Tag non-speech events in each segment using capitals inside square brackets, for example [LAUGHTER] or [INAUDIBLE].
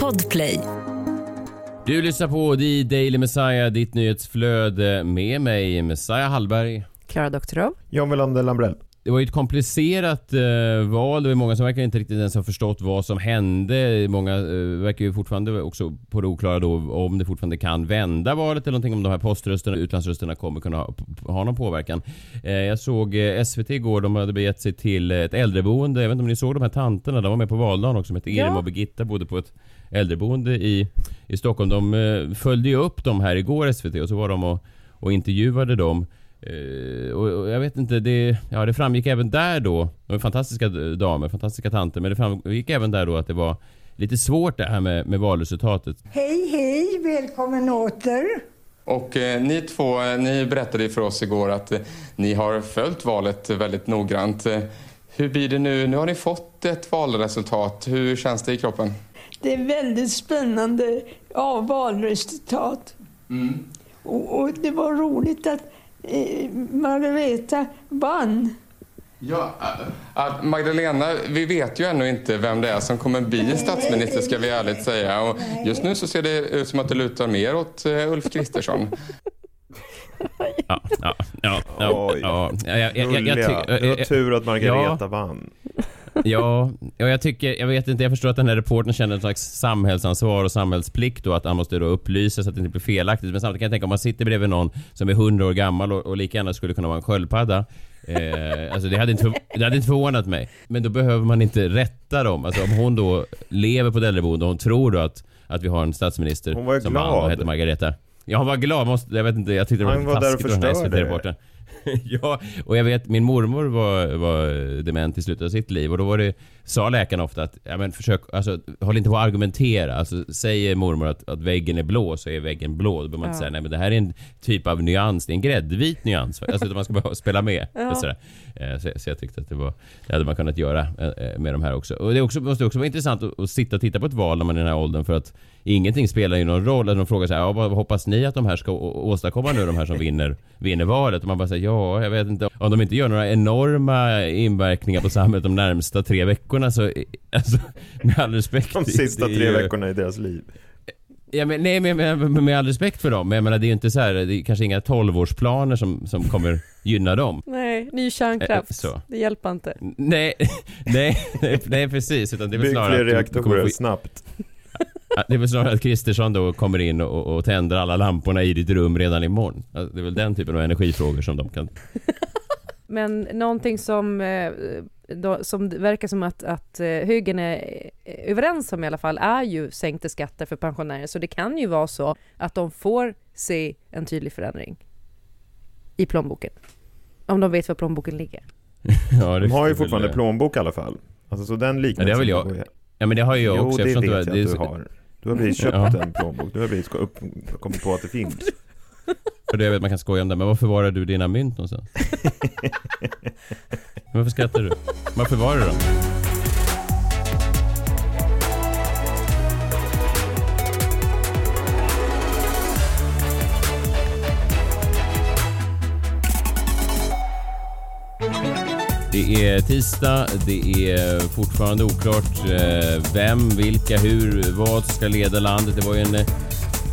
Podplay. Du lyssnar på The Daily Messiah, ditt nyhetsflöde med mig, Messiah Hallberg. Klara Doktorov. John Welander Lambrell. Det var ju ett komplicerat eh, val. Det var många som verkar inte riktigt ens ha förstått vad som hände. Många eh, verkar ju fortfarande också på det oklara då om det fortfarande kan vända valet eller någonting om de här poströsterna, utlandsrösterna kommer kunna ha, ha någon påverkan. Eh, jag såg eh, SVT igår, de hade begett sig till ett äldreboende. Jag vet inte om ni såg de här tanterna, de var med på valdagen också, som hette Erim Ja. och Birgitta, bodde på ett äldreboende i, i Stockholm. De eh, följde ju upp dem här igår SVT och så var de och, och intervjuade dem. Eh, och, vet inte, det, ja, det framgick även där då, de var fantastiska damer, fantastiska tanter, men det framgick även där då att det var lite svårt det här med, med valresultatet. Hej, hej, välkommen åter. Och eh, ni två, eh, ni berättade för oss igår att eh, ni har följt valet väldigt noggrant. Eh, hur blir det nu? Nu har ni fått ett valresultat. Hur känns det i kroppen? Det är väldigt spännande ja, valresultat. Och, och det var roligt att Margareta vann. Ja, äh, Magdalena, vi vet ju ännu inte vem det är som kommer bli statsminister ska vi ärligt säga. Och just nu så ser det ut som att det lutar mer åt eh, Ulf Kristersson. Ja, ja, ja, ja, Oj. ja, ja, jag, jag, jag, jag, Gulliga. tycker- Det var eh, tur att Margareta ja. Ja, ja, jag tycker, jag vet inte, jag förstår att den här reportern känner ett slags samhällsansvar och samhällsplikt och att han måste då upplysa så att det inte blir felaktigt. Men samtidigt kan jag tänka om man sitter bredvid någon som är 100 år gammal och, och lika gärna skulle kunna vara en sköldpadda. Eh, alltså det hade, inte för, det hade inte förvånat mig. Men då behöver man inte rätta dem. Alltså om hon då lever på ett äldreboende och hon tror då att, att vi har en statsminister Hon var som glad. och heter Margareta. Ja, hon var glad. Måste, jag vet inte, jag tyckte det var Han var där och förstörde. [LAUGHS] Ja, och jag vet min mormor var, var dement i slutet av sitt liv och då var det, sa läkaren ofta att, ja men försök, alltså håll inte på att argumentera. Alltså säger mormor att, att väggen är blå så är väggen blå. Då behöver man inte Ja. säga nej men det här är en typ av nyans, det är en gräddvit nyans. Alltså utan man ska bara [LAUGHS] spela med. Ja. Eh, Så, så jag tyckte att det var, det hade man kunnat göra eh, med de här också. Och det också, måste också vara intressant att, att sitta och titta på ett val när man är i den här åldern för att ingenting spelar ju någon roll. Att de frågar så här, ja, vad hoppas ni att de här ska åstadkomma nu, de här som vinner, vinner valet? Och man bara säger ja, jag vet inte. Om de inte gör några enorma inverkningar på samhället de närmsta tre veckorna så, alltså, med all respekt. De sista tre ju- veckorna i deras liv. Ja, men, nej, men med, med, med all respekt för dem. Men jag menar, det är ju inte så här, det är kanske inga 12-årsplaner som, som kommer gynna dem. Nej, ny kärnkraft. Så. Det hjälper inte. Nej, nej, [LAUGHS] nej, nej precis. Utan det är väl Bygg fler reaktorer snabbt. Det är väl snarare att Kristersson då kommer in och, och tänder alla lamporna i ditt rum redan imorgon. Alltså, det är väl den typen av energifrågor som de kan... [LAUGHS] Men någonting som, eh, då, som verkar som att, att eh, högern är eh, överens om i alla fall är ju sänkta skatter för pensionärer. Så det kan ju vara så att de får se en tydlig förändring i plånboken. Om de vet var plånboken ligger. [LAUGHS] Ja, det De har ju fortfarande väl- plånbok i alla fall. Alltså så den liknelsen... Ja, det har väl jag. Ja men det har ju jag Jo, också. det Jag vet jag inte att vad- du har. Du har precis köpt Ja. en plånbok. Du har precis upp, kommit på att det finns. [LAUGHS] Och det jag vet man kan skoja om det, men varför förvarar du dina mynt någonstans? [LAUGHS] varför skrattar du? Varför var det dem? Det är tisdag, det är fortfarande oklart eh, vem, vilka, hur, vad ska leda landet. Det var ju en... eh,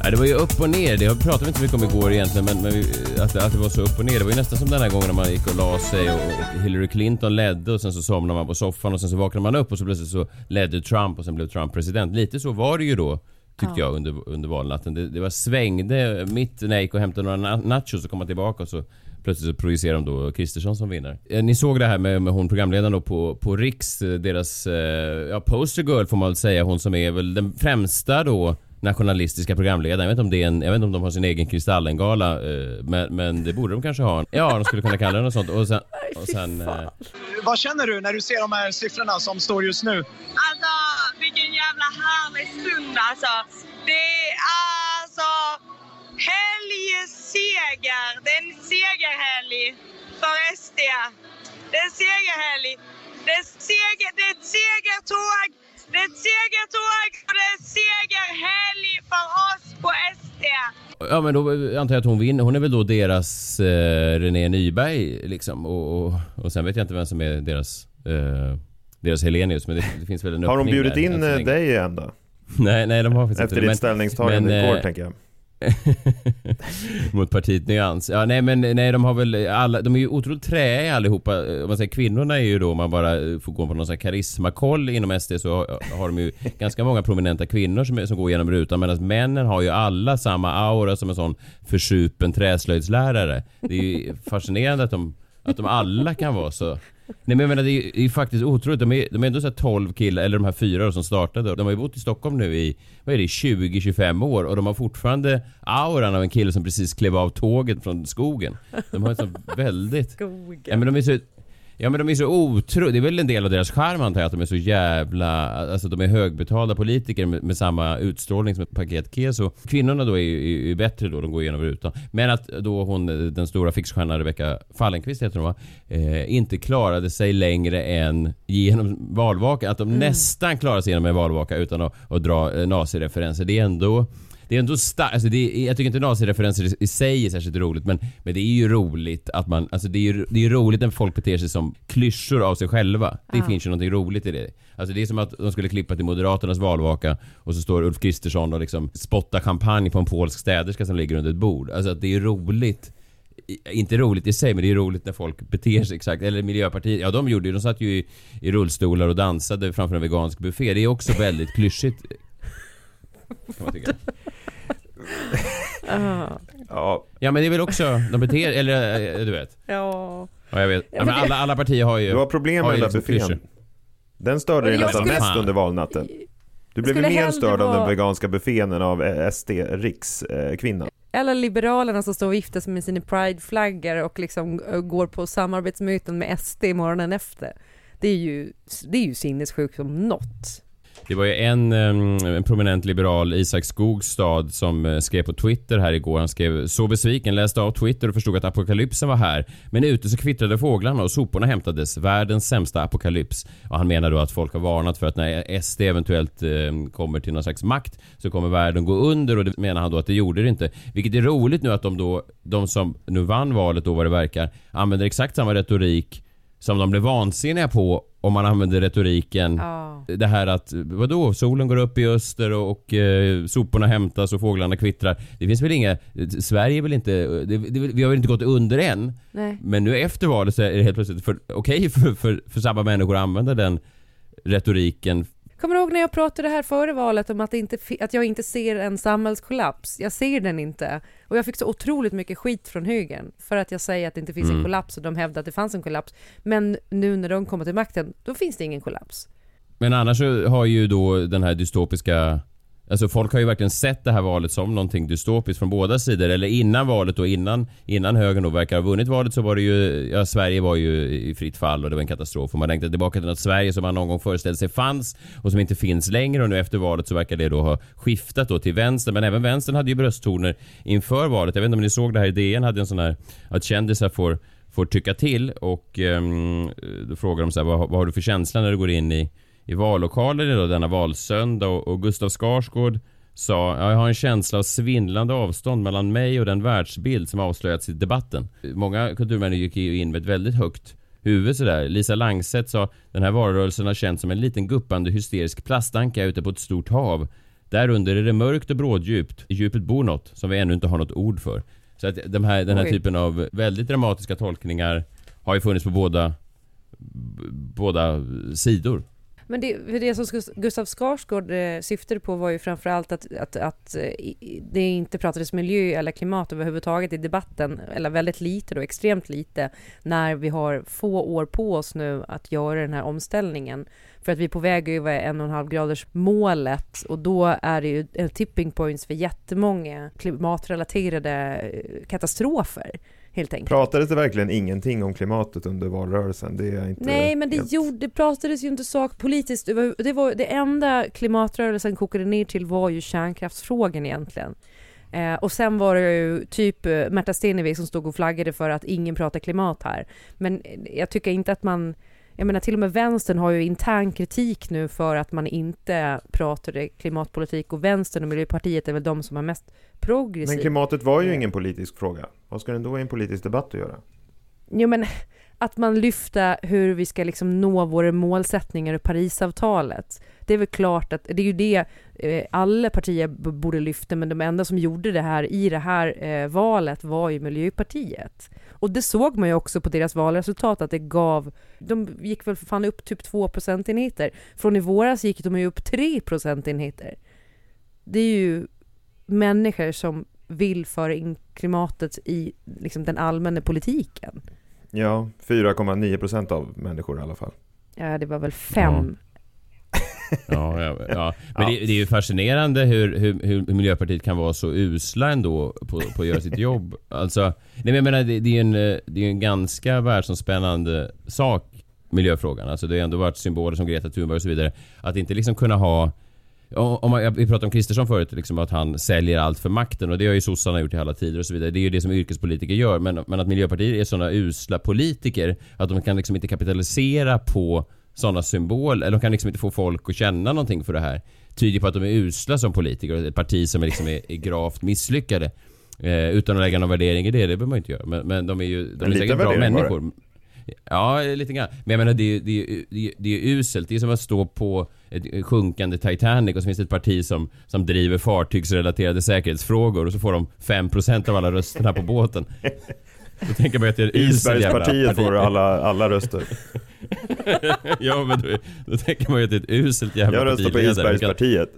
Ja, det var ju upp och ner. Det pratade vi inte så mycket om igår egentligen, men, men att, att det var så upp och ner. Det var ju nästan som den här gången när man gick och la sig och, Hillary Clinton ledde och sen så somnade man på soffan och sen så vaknade man upp och så plötsligt så ledde Trump och sen blev Trump president. Lite så var det ju då, tyckte jag, under, under valnatten. Det, det var svängde mitt när jag gick och hämtade några na- nachos och kom man tillbaka och så plötsligt så projicerar de då Kristersson som vinnare. Eh, Ni såg det här med, med hon programledaren då på, på Riks, eh, deras eh, ja, poster girl får man väl säga, hon som är väl den främsta då nationalistiska programledaren. Jag vet inte om det är en, jag vet inte om de har sin egen Kristallengala, men, men det borde de kanske ha. Ja, de skulle kunna kalla det något sånt. Och sen... Och sen eh, Vad känner du när du ser de här siffrorna som står just nu? Alltså vilken jävla härlig stund alltså. Det är alltså helgseger. Det är en segerhelg för SD. Det är en segerhelg. Det är, seger, det är ett segertåg. Det är ett segertåg och det är segerhelg för oss på SD. Ja men då antar jag att hon vinner. Hon är väl då deras eh, René Nyberg liksom. Och, och, och sen vet jag inte vem som är deras eh, deras Helenius, men det, det finns väl en Har de bjudit där, in eh, dig igen då? Nej, nej de har faktiskt Efter inte ditt det. ställningstagande men, igår eh, tänker jag. [LAUGHS] Mot partiet Nyans. Ja, nej men nej, de har väl alla, de är ju otroligt träiga allihopa. Eh, om man säger kvinnorna är ju då, om man bara eh, får gå på någon sån här karismakoll inom SD så har- eh, har de ju [LAUGHS] ganska många prominenta kvinnor som, som går igenom rutan medan männen har ju alla samma aura som en sån försupen träslöjdslärare. Det är ju fascinerande att de, att de alla kan vara så Nej men jag menar det är det är faktiskt otroligt. De är, de är ändå så här 12 killar, eller de här fyra som startade. De har ju bott i Stockholm nu i, vad är det, 20-25 år och de har fortfarande auran av en kille som precis klev av tåget från skogen. De har ett så [LAUGHS] väldigt... Ja men de är så... Ja men de är så otro... Det är väl en del av deras charm antar jag att de är så jävla... Alltså de är högbetalda politiker med, med samma utstrålning som ett paket keso. Kvinnorna då är ju bättre då, de går igenom rutan. Men att då hon, den stora fixstjärnan Rebecca Fallenkvist heter hon va? Eh, inte klarade sig längre än genom valvaka. Att de nästan klarade sig genom en valvaka utan att, att dra eh, nazireferenser. Det är ändå... Det är ändå starkt, alltså det är, jag tycker inte nazireferenser i- i sig är särskilt roligt men, men det är ju roligt att man, alltså det är ju det är roligt när folk beter sig som klyschor av sig själva. Det Ja. finns ju någonting roligt i det. Alltså det är som att de skulle klippa till Moderaternas valvaka och så står Ulf Kristersson och liksom spottar champagne på en polsk städerska som ligger under ett bord. Alltså att det är roligt. Inte roligt i sig men det är roligt när folk beter sig exakt. Eller Miljöpartiet, ja de gjorde ju, de satt ju i, i rullstolar och dansade framför en vegansk buffé. Det är också väldigt klyschigt. Kan man tycka. Ja, Ja men det är väl också, de beter, eller eh, du vet. ja. Ja jag vet. Ja, men alla, alla partier har ju... du har problem med den där buffén. Den störde dig nästan skulle- mest under valnatten. Du blev mer störd av den veganska buffén än av eh, SD rikskvinnan. Eller Liberalerna som står och viftar sig med sina prideflaggor och liksom äh, går på samarbetsmöten med SD morgonen efter. Det är ju, det är ju sinnessjukt som något. Det var ju en, en prominent liberal, Isak Skogstad, som eh, skrev på Twitter här igår. Han skrev “Så besviken, läste av Twitter och förstod att apokalypsen var här. Men ute så kvittrade fåglarna och soporna hämtades. Världens sämsta apokalyps.” Och han menar då att folk har varnat för att när SD eventuellt eh, kommer till någon slags makt så kommer världen gå under och det menar han då att det gjorde det inte. Vilket är roligt nu att de då, de som nu vann valet då vad det verkar, använder exakt samma retorik som de blev vansinniga på om man använder retoriken Ja. det här att, vadå, solen går upp i öster och, och eh, soporna hämtas och fåglarna kvittrar. Det finns väl inga, Sverige är väl inte, det, det, vi har väl inte gått under än. Nej. Men nu efter valet så är det helt plötsligt för- okej för, för, för samma människor att använda den retoriken. Kommer du ihåg när jag pratade här före valet om att, inte, att jag inte ser en samhällskollaps? Jag ser den inte. Och jag fick så otroligt mycket skit från högern för att jag säger att det inte finns en Mm. kollaps och de hävdar att det fanns en kollaps. Men nu när de kommer till makten, då finns det ingen kollaps. Men annars har ju då den här dystopiska Alltså folk har ju verkligen sett det här valet som någonting dystopiskt från båda sidor. Eller innan valet och innan, innan högern då verkar ha vunnit valet så var det ju, ja Sverige var ju i fritt fall och det var en katastrof. Och man längtade tillbaka till något Sverige som man någon gång föreställde sig fanns och som inte finns längre. Och nu efter valet så verkar det då ha skiftat då till vänster. Men även vänstern hade ju brösttoner inför valet. Jag vet inte om ni såg det här i DN hade en sån här, att kändisar får får tycka till och um, då frågar de så här, vad, vad har du för känsla när du går in i, i vallokalen då, denna valsöndag och, och Gustav Skarsgård sa ja, jag har en känsla av svindlande avstånd mellan mig och den världsbild som avslöjats i debatten. Många kulturmänniskor gick ju in med ett väldigt högt huvud sådär. Lisa Langset sa den här valrörelsen har känts som en liten guppande hysterisk plastanka ute på ett stort hav. Därunder är det mörkt och bråddjupt. I djupet bor något som vi ännu inte har något ord för. Så att de här, den här Oj. typen av väldigt dramatiska tolkningar har ju funnits på båda, båda sidor. Men det, det som Gustav Skarsgård eh, syftade på var ju framförallt att, att, att eh, det inte pratades miljö eller klimat överhuvudtaget i debatten, eller väldigt lite då, extremt lite, när vi har få år på oss nu att göra den här omställningen. För att vi är på väg över en och en halv graders målet och då är det ju en tipping points för jättemånga klimatrelaterade eh, katastrofer, helt enkelt. Pratades det verkligen ingenting om klimatet under valrörelsen? Det är inte Nej, men det, helt- gjorde, det pratades ju inte sakpolitiskt. Det, var, det enda klimatrörelsen kokade ner till var ju kärnkraftsfrågan egentligen. Eh, och sen var det ju typ eh, Märta Stenevi som stod och flaggade för att ingen pratar klimat här. Men eh, jag tycker inte att man... Jag menar till och med vänstern har ju intern kritik nu för att man inte pratade klimatpolitik och vänstern och Miljöpartiet är väl de som är mest progressiva. Men klimatet var ju ingen politisk fråga. Vad ska den då i en politisk debatt att göra? Jo men att man lyfter hur vi ska liksom nå våra målsättningar i Parisavtalet. Det är väl klart att det är ju det eh, alla partier borde lyfta, men de enda som gjorde det här i det här eh, valet var ju Miljöpartiet. Och det såg man ju också på deras valresultat att det gav, de gick väl för fan upp typ 2 procentenheter. Från i våras gick de ju upp 3 procentenheter. Det är ju människor som vill föra in klimatet i liksom, den allmänna politiken. Ja, 4,9 procent av människor i alla fall. Ja, det var väl fem. [LAUGHS] Ja, ja, ja. Men det, det är ju fascinerande hur, hur, hur Miljöpartiet kan vara så usla ändå på, på att göra sitt [LAUGHS] jobb. Alltså, nej men jag menar, det, det är en, det är en ganska världsomspännande sak, miljöfrågan. Alltså det har ändå varit symboler som Greta Thunberg och så vidare. Att inte liksom kunna ha om man, vi pratade om Kristersson förut, liksom att han säljer allt för makten och det har ju sossarna gjort i alla tider och så vidare. Det är ju det som yrkespolitiker gör. Men, men att Miljöpartiet är sådana usla politiker att de kan liksom inte kapitalisera på sådana symboler, eller de kan liksom inte få folk att känna någonting för det här. Tyder på att de är usla som politiker, ett parti som är, liksom är, är gravt misslyckade. Eh, utan att lägga någon värdering i det, det behöver man inte göra. Men, men de är ju de är säkert bra människor. Ja, lite grann. Men jag menar, det är, det är, det är, det är uselt. Det är som att stå på ett sjunkande Titanic och så finns det ett parti som, som driver fartygsrelaterade säkerhetsfrågor och så får de 5% av alla rösterna på båten. [LAUGHS] Då tänker man att det är Isbergspartiet parti. får alla, alla röster. [LAUGHS] Ja, men då, då tänker man ju att det är ett uselt jävla Jag röstar på partiledare. Hur kan- Isbergspartiet.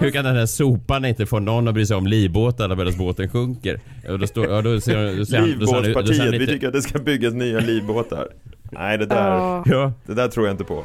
Hur kan den här sopan inte få någon att bry sig om livbåtarna medan båten sjunker? Och då står, ja, då ser, då ser, han- då ser, han- då ser han Livbåtspartiet, vi tycker att det ska byggas nya livbåtar. Nej, det där. Ja, det där tror jag inte på.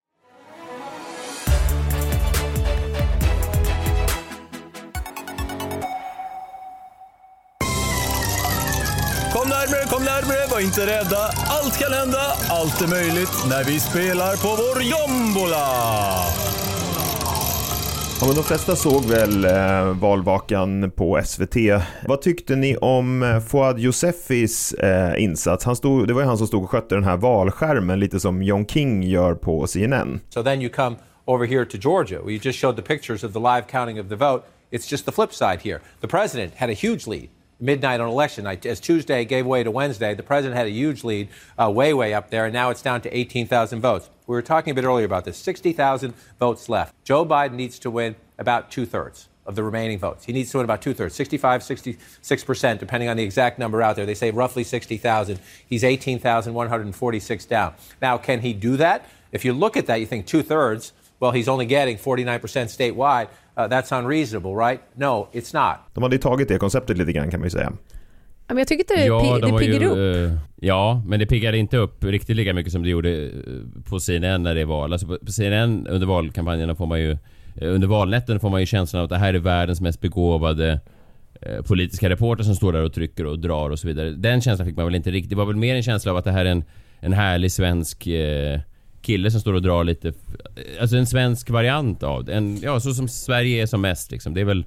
Närmre, kom närmre, var inte rädda. Allt kan hända, allt är möjligt när vi spelar på vår jombola. Ja, men de flesta såg väl eh, valvakan på SVT. Vad tyckte ni om eh, Fouad Youssefis eh, insats? Han stod, det var ju han som stod och skötte den här valskärmen, lite som John King gör på CNN. So then you come over here to Georgia, where you just showed the pictures of the live counting of the vote. It's just the flip side here. The president had a huge lead midnight on election night. As Tuesday gave way to Wednesday, the president had a huge lead, uh, way, way up there, and now it's down to 18,000 votes. We were talking a bit earlier about this 60,000 votes left. Joe Biden needs to win about two thirds of the remaining votes. He needs to win about two thirds, 65, 66%, depending on the exact number out there. They say roughly 60,000. He's 18,146 down. Now, can he do that? If you look at that, you think two thirds, well, he's only getting 49% statewide. Uh, that's unreasonable, right? No, it's not. De hade ju tagit det konceptet lite grann kan man ju säga. Ja, men jag tycker inte det, Ja, det piggar ju, upp. eh, ja, men det piggade inte upp riktigt lika mycket som det gjorde eh, på CNN när det är val. Alltså på, CNN under valkampanjerna får man ju... eh, Under valnätten får man ju känslan av att det här är världens mest begåvade politiska reporter som står där och trycker och drar och så vidare. Den känslan fick man väl inte riktigt. Det var väl mer en känsla av att det här är en, en härlig svensk eh, kille som står och drar lite... Alltså en svensk variant av det. En, ja, så som Sverige är som mest liksom. Det är väl...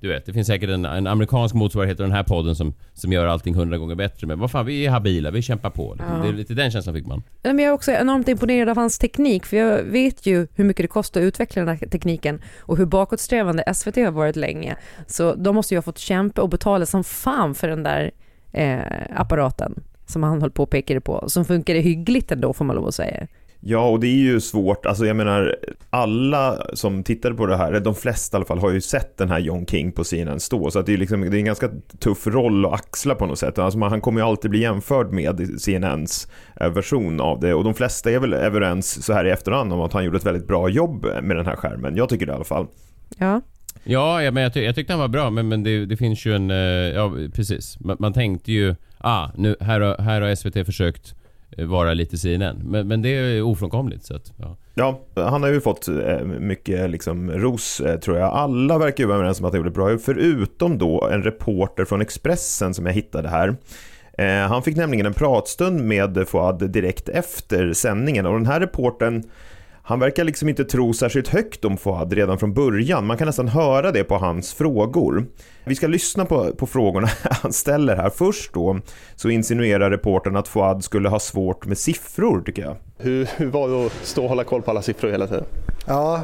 Du vet, det finns säkert en, en amerikansk motsvarighet till den här podden som, som gör allting hundra gånger bättre. Men vad fan, vi är habila, vi kämpar på. Liksom. Ja. Det är lite den känslan fick man. Men jag är också enormt imponerad av hans teknik, för jag vet ju hur mycket det kostar att utveckla den här tekniken och hur bakåtsträvande SVT har varit länge. Så de måste ju ha fått kämpa och betala som fan för den där eh, apparaten som han höll på och pekade på, som funkade hyggligt ändå får man lov att säga. Ja, och det är ju svårt. Alltså jag menar, alla som tittade på det här, de flesta i alla fall, har ju sett den här John King på CNN stå. Så att det är, liksom, det är en ganska tuff roll att axla på något sätt. Alltså man, han kommer ju alltid bli jämförd med CNNs eh, version av det. Och de flesta är väl överens så här i efterhand om att han gjorde ett väldigt bra jobb med den här skärmen. Jag tycker det i alla fall. Ja. Ja, ja men jag, ty jag tyckte han var bra, men, men det, det finns ju en... eh, Ja, precis. Man, man tänkte ju... Ah, nu, här, har, här har SVT försökt Eh, vara lite CNN. Men, men det är ofrånkomligt. Så att, ja. Ja, han har ju fått eh, mycket liksom ros eh, tror jag. Alla verkar ju vara överens om att han gjorde bra förutom då en reporter från Expressen som jag hittade här. Han fick nämligen en pratstund med Fouad direkt efter sändningen och den här reporten han verkar liksom inte tro särskilt högt om Fouad redan från början. Man kan nästan höra det på hans frågor. Vi ska lyssna på, på frågorna [LAUGHS] han ställer här. Först då så insinuerar reportern att Fouad skulle ha svårt med siffror tycker jag. Hur, hur var det att stå och hålla koll på alla siffror hela tiden? Ja.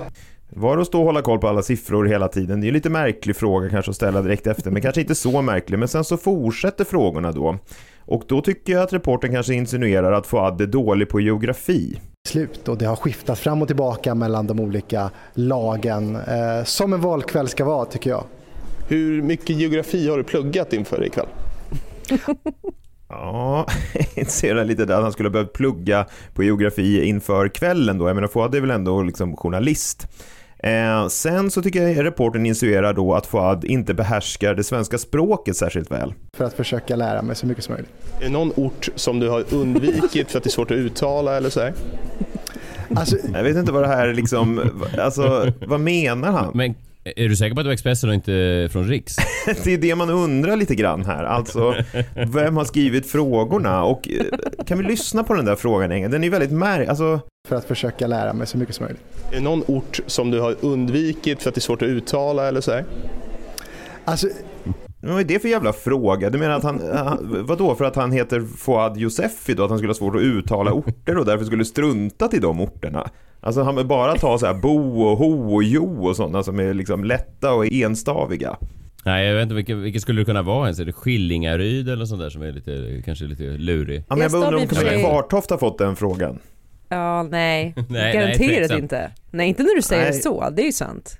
Var det att stå och hålla koll på alla siffror hela tiden? Det är ju lite märklig fråga kanske att ställa direkt efter, men kanske inte så märklig. Men sen så fortsätter frågorna då. Och då tycker jag att reporten kanske insinuerar att Fouad är dålig på geografi. Slut och det har skiftat fram och tillbaka mellan de olika lagen. Eh, som en valkväll ska vara tycker jag. Hur mycket geografi har du pluggat inför ikväll? [LAUGHS] Ja, [LAUGHS] jag ser lite där att han skulle ha behövt plugga på geografi inför kvällen då. Jag menar Fouad är väl ändå liksom journalist. Eh, sen så tycker jag reporten insinuerar då att Fouad inte behärskar det svenska språket särskilt väl. För att försöka lära mig så mycket som möjligt. Är det någon ort som du har undvikit för att det är svårt att uttala eller så här? Alltså, Jag vet inte vad det här liksom, alltså vad menar han? Men är du säker på att det var Expressen och inte från Riks? [LAUGHS] Det är det man undrar lite grann här. Alltså, vem har skrivit frågorna? Och eh, kan vi lyssna på den där frågan? Den är väldigt märklig. Alltså, För att försöka lära mig så mycket som möjligt. Är det någon ort som du har undvikit för att det är svårt att uttala eller så här? Alltså, vad är det för jävla fråga? Du menar att han, han vadå, för att han heter Fouad Yousefi då, att han skulle ha svårt att uttala orter och därför skulle strunta till de orterna? Alltså han vill bara ta så här bo och ho och jo och sådana som är liksom lätta och enstaviga. Nej, jag vet inte vilket, vilket skulle det kunna vara ens? Är det Skillingaryd eller sånt där som är lite, kanske lite lurig? Ja, men jag undrar om Camilla Kvartoft har fått den frågan. Ja, [LAUGHS] nej. nej, Garanterat tveksamt. inte. Nej, inte när du säger Nej. så. Det är ju sant.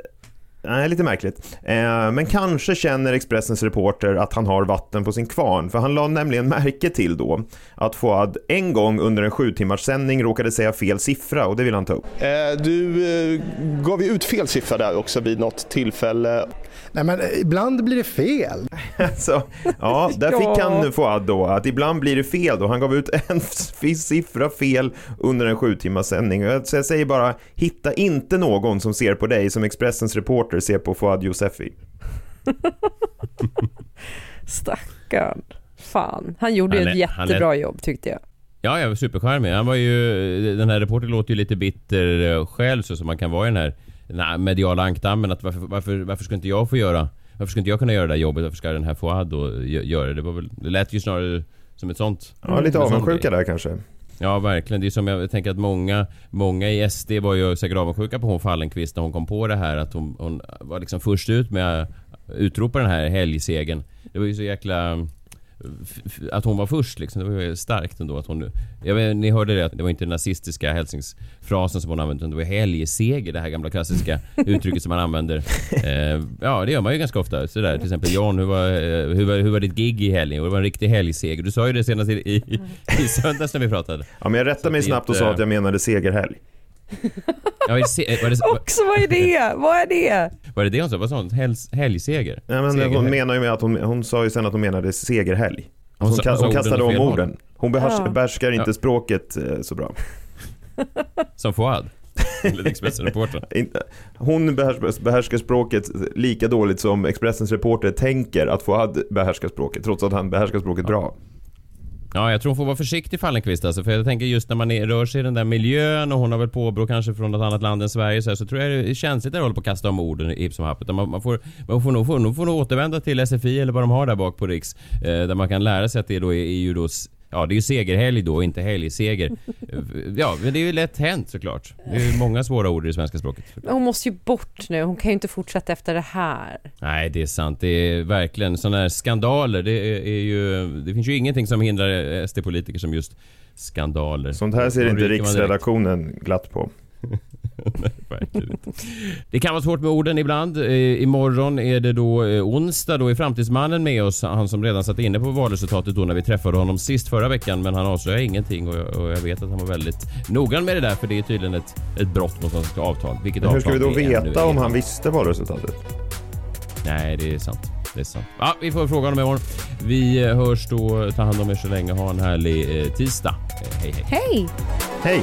Nej, lite märkligt. Eh, men kanske känner Expressens reporter att han har vatten på sin kvarn, för han la nämligen märke till då att Fouad en gång under en sju timmars sändning råkade säga fel siffra och det vill han ta upp. Eh, Du eh, gav ju ut fel siffra där också vid något tillfälle nej men eh, ibland blir det fel. [LAUGHS] Så, ja, där fick han Fouad då att ibland blir det fel då. Han gav ut [LAUGHS] en siffra fel under en sju timmars sändning. Så jag säger bara, hitta inte någon som ser på dig som Expressens reporter ser på Fouad Yousefi. [LAUGHS] Stackarn. Fan. Han gjorde Han ett är- är- jättebra jobb tyckte jag. Ja, ja, supercharmig. Han var ju... Den här reportern låter ju lite bitter eh, själv så som man kan vara i den här, här mediala ankdammen. Att varför, varför, varför ska inte jag få göra... Varför ska inte jag kunna göra det där jobbet? Varför ska den här Fouad då gö- göra det? Det, var väl, det lät ju snarare som ett sånt... Ja, lite sån avundsjuka där kanske. Ja, verkligen. Det är som jag tänker att många, många i SD var ju säkert avundsjuka på hon Fallenkvist när hon kom på det här att hon, hon var liksom först ut med att utropa den här helgsegen. Det var ju så jäkla... Att hon var först liksom, det var ju starkt ändå att hon... Jag vet, ni hörde det, att det var inte den nazistiska hälsningsfrasen som hon använde utan det var helgseger, det här gamla klassiska [LAUGHS] uttrycket som man använder. Eh, ja, det gör man ju ganska ofta. Sådär, till exempel John, hur var, eh, hur var, hur var ditt gig i helgen? Och det var en riktig helgseger. Du sa ju det senast i, i, i söndags när vi pratade. Ja, men jag rättade mig snabbt och sa att jag menade segerhelg. [LAUGHS] Ja, var det, var [LAUGHS] det, Också, vad är det? vad är det? var det det hon sa? Vad sa hon? Helgs, helgseger? Nej, men Segerhelg. hon menar ju med att hon, hon sa ju sen att hon menade segerhelg. Hon Hon, sa- hon hon kastade om orden. Hon behärs, Ja. behärskar inte Ja. språket eh, så bra. [LAUGHS] Som Fouad? Expressen-reportern. Hon behärs, behärskar språket lika dåligt som Expressens reporter tänker att Fouad behärskar språket, trots att han behärskar språket bra. Ja, jag tror hon får vara försiktig Fallenkvist alltså, för jag tänker just när man är, rör sig i den där miljön och hon har väl påbrå kanske från något annat land än Sverige så, här, så tror jag det är känsligt att hålla på att kasta om orden i som happ. Utan Man, man, får, man får, nog, får, nog, får nog återvända till SFI eller vad de har där bak på Riks. Eh, där man kan lära sig att det då är, är ju då Ja, det är ju segerhelg då, inte helgseger. [LAUGHS] Ja, men det är ju lätt hänt såklart. Det är ju många svåra ord i det svenska språket. Men hon måste ju bort nu. Hon kan ju inte fortsätta efter det här. Nej, det är sant. Det är verkligen sådana här skandaler. Det, är, är ju, det finns ju ingenting som hindrar SD-politiker som just skandaler. Sånt här ser inte riksredaktionen glatt på. [LAUGHS] [LAUGHS] Verkligen inte. Det kan vara svårt med orden ibland. Eh, Imorgon är det då eh, onsdag. Då är Framtidsmannen med oss. Han som redan satt inne på valresultatet då när vi träffade honom sist förra veckan. Men han avslöjar ingenting och jag, och jag vet att han var väldigt noggrann med det där för det är tydligen ett, ett brott mot svenska avtal. Vilket Men hur ska vi avtal då veta om han visste valresultatet? Nej, det är sant. Det är sant. Ja, vi får fråga honom imorgon. Vi eh, hörs då. Ta hand om er så länge. Ha en härlig tisdag. Hej, hej. Hej! Hej!